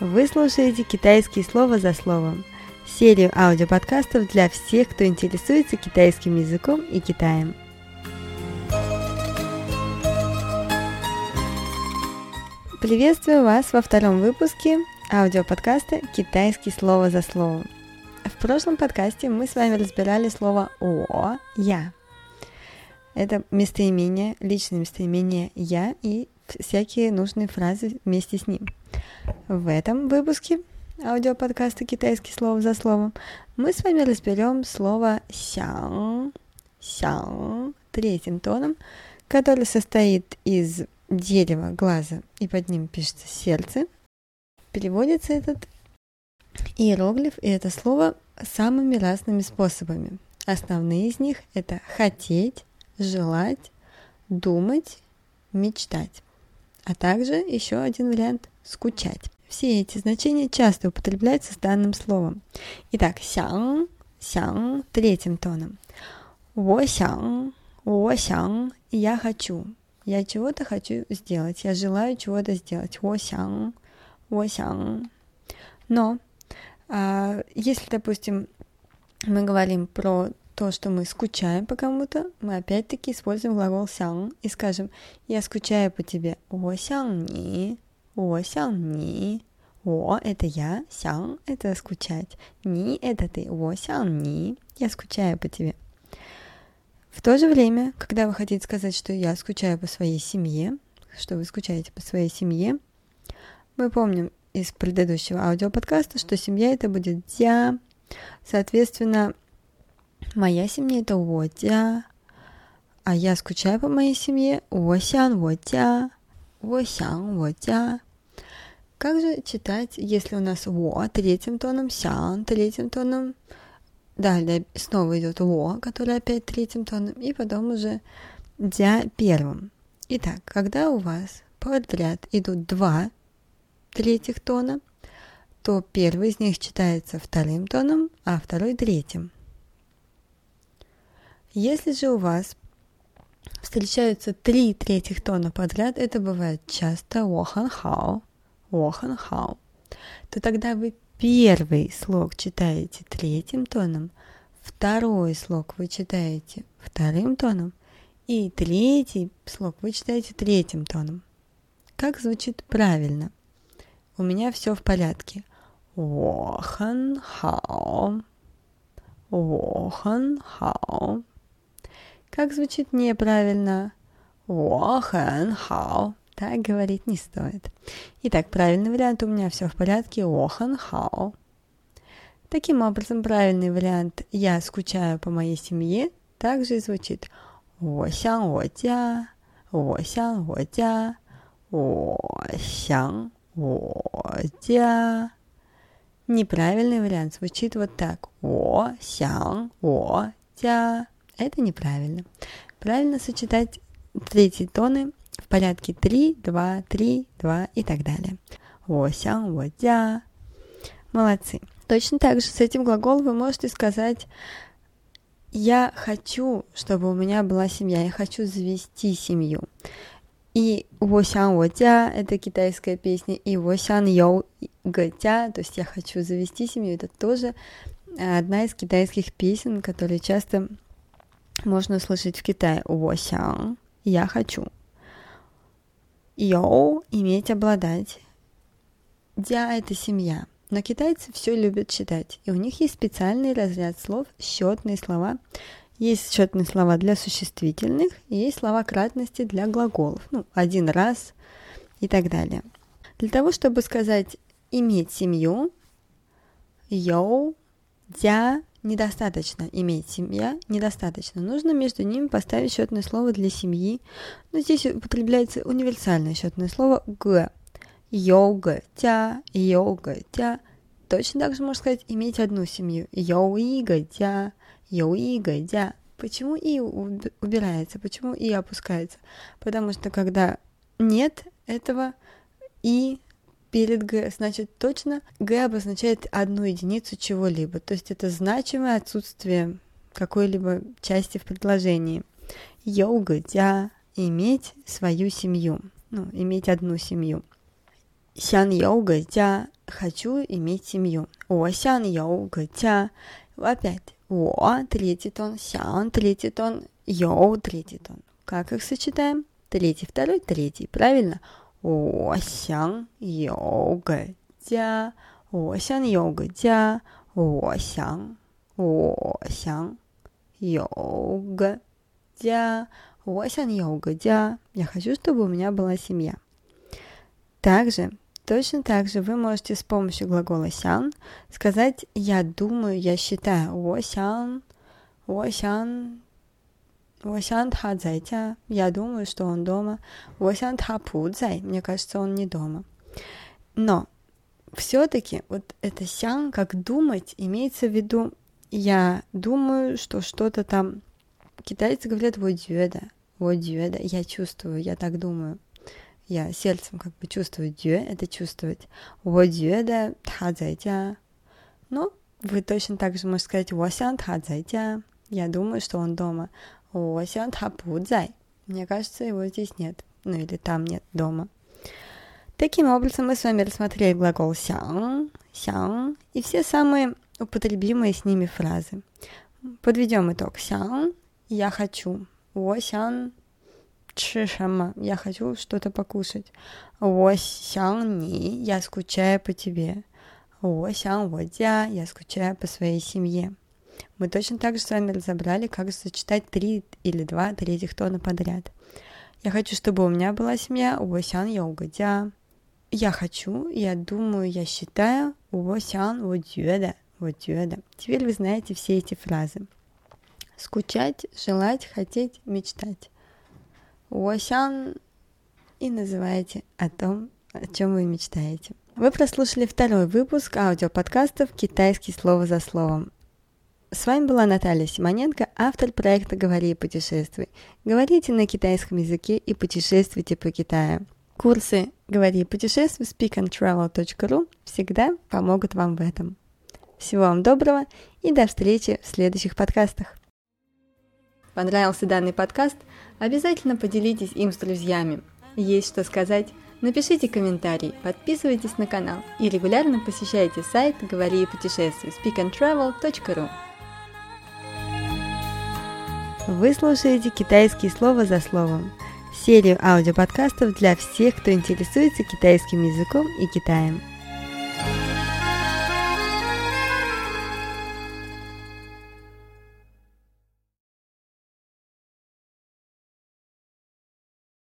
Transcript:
Вы слушаете «Китайские слова за словом» – серию аудиоподкастов для всех, кто интересуется китайским языком и Китаем. Приветствую вас во втором выпуске аудиоподкаста «Китайские слова за словом». В прошлом подкасте мы с вами разбирали слово «о», «я». Это местоимение, личное местоимение «я» и всякие нужные фразы вместе с ним. В этом выпуске аудиоподкаста «Китайский слово за словом» мы с вами разберем слово «сян», «сян» третьим тоном, который состоит из дерева, глаза, и под ним пишется сердце. Переводится этот иероглиф и это слово самыми разными способами. Основные из них это хотеть, желать, думать, мечтать а также еще один вариант – скучать. Все эти значения часто употребляются с данным словом. Итак, сян, сян третьим тоном. Во сян, во сян, я хочу. Я чего-то хочу сделать, я желаю чего-то сделать. Во сян, во сян. Но а, если, допустим, мы говорим про то, что мы скучаем по кому-то, мы опять-таки используем глагол сян и скажем «я скучаю по тебе». «О сян ни», «О сян ни». «О» — это я, «сян» — это скучать, «ни» — это ты, «О сян ни», «я скучаю по тебе». В то же время, когда вы хотите сказать, что я скучаю по своей семье, что вы скучаете по своей семье, мы помним из предыдущего аудиоподкаста, что семья это будет дзя, соответственно, Моя семья это Водя, а я скучаю по моей семье. Восян Водя, Восян Водя. Как же читать, если у нас во третьим тоном, сян третьим тоном, далее снова идет во, который опять третьим тоном, и потом уже дя первым. Итак, когда у вас подряд идут два третьих тона, то первый из них читается вторым тоном, а второй третьим. Если же у вас встречаются три третьих тона подряд, это бывает часто вохан хао, то тогда вы первый слог читаете третьим тоном, второй слог вы читаете вторым тоном, и третий слог вы читаете третьим тоном. Как звучит правильно? У меня все в порядке. Вохан хао. Как звучит неправильно? Охан хао. Так говорить не стоит. Итак, правильный вариант у меня все в порядке. Охан хао. Таким образом, правильный вариант «я скучаю по моей семье» также и звучит «我想我家», «我想我家», «我想我家». Неправильный вариант звучит вот так «我想我家». Это неправильно. Правильно сочетать третьи тоны в порядке 3, 2, 3, 2 и так далее. Восян, водя. Молодцы. Точно так же с этим глаголом вы можете сказать «Я хочу, чтобы у меня была семья, я хочу завести семью». И «Восян водя» — это китайская песня, и «Восян йоу гэтя», то есть «Я хочу завести семью» — это тоже э, одна из китайских песен, которые часто можно услышать в Китае. «Восян» — «Я хочу». Йоу иметь обладать. Дя это семья. Но китайцы все любят читать, и у них есть специальный разряд слов, счетные слова. Есть счетные слова для существительных, и есть слова кратности для глаголов, ну, один раз и так далее. Для того, чтобы сказать иметь семью, йоу, дя недостаточно иметь семья, недостаточно. Нужно между ними поставить счетное слово для семьи. Но здесь употребляется универсальное счетное слово г. Йога, тя, йога, тя. Точно так же можно сказать иметь одну семью. Йоига, тя, йоига, тя. Почему и убирается, почему и опускается? Потому что когда нет этого и перед Г, значит точно Г обозначает одну единицу чего-либо, то есть это значимое отсутствие какой-либо части в предложении. Йога Йоугдя – иметь свою семью, ну, иметь одну семью. Сян йога йоугдя – хочу иметь семью. О сян йога йоугдя – опять о третий тон, сян третий тон, йоу третий тон. Как их сочетаем? Третий, второй, третий, правильно? 我想有个家，我想有个家，我想，我想有个家，我想有个家。Я хочу, чтобы у меня была семья. Также, точно так же вы можете с помощью глагола «сян» сказать «я думаю», «я считаю». 我想，我想 我想他在家. Я думаю, что он дома. 我想他不在. Мне кажется, он не дома. Но все-таки вот это сян, как думать, имеется в виду, я думаю, что что-то там... Китайцы говорят вот дюэда, вот дюэда, я чувствую, я так думаю. Я сердцем как бы чувствую дюэ, это чувствовать. Вот дюэда, та зайдя. Ну, вы точно так же можете сказать, 我想他在家. Я думаю, что он дома. 我想他不在. Мне кажется, его здесь нет. Ну или там нет дома. Таким образом, мы с вами рассмотрели глагол «сян», «сян» и все самые употребимые с ними фразы. Подведем итог. «Сян» – «я хочу», «我想吃什么» – «я хочу что-то покушать», «我想你» – «я скучаю по тебе», «我想我家» – «я скучаю по своей семье». Мы точно так же с вами разобрали, как сочетать три или два третьих тона подряд. Я хочу, чтобы у меня была семья, у Сян я угодя. Я хочу, я думаю, я считаю, у Сян у дюэда, у дюэда. Теперь вы знаете все эти фразы. Скучать, желать, хотеть, мечтать. У Сян и называете о том, о чем вы мечтаете. Вы прослушали второй выпуск аудиоподкастов «Китайский слово за словом». С вами была Наталья Симоненко, автор проекта «Говори и путешествуй». Говорите на китайском языке и путешествуйте по Китаю. Курсы «Говори и путешествуй» speakandtravel.ru всегда помогут вам в этом. Всего вам доброго и до встречи в следующих подкастах. Понравился данный подкаст? Обязательно поделитесь им с друзьями. Есть что сказать? Напишите комментарий, подписывайтесь на канал и регулярно посещайте сайт «Говори и путешествуй» speakandtravel.ru вы слушаете «Китайские слова за словом» – серию аудиоподкастов для всех, кто интересуется китайским языком и Китаем –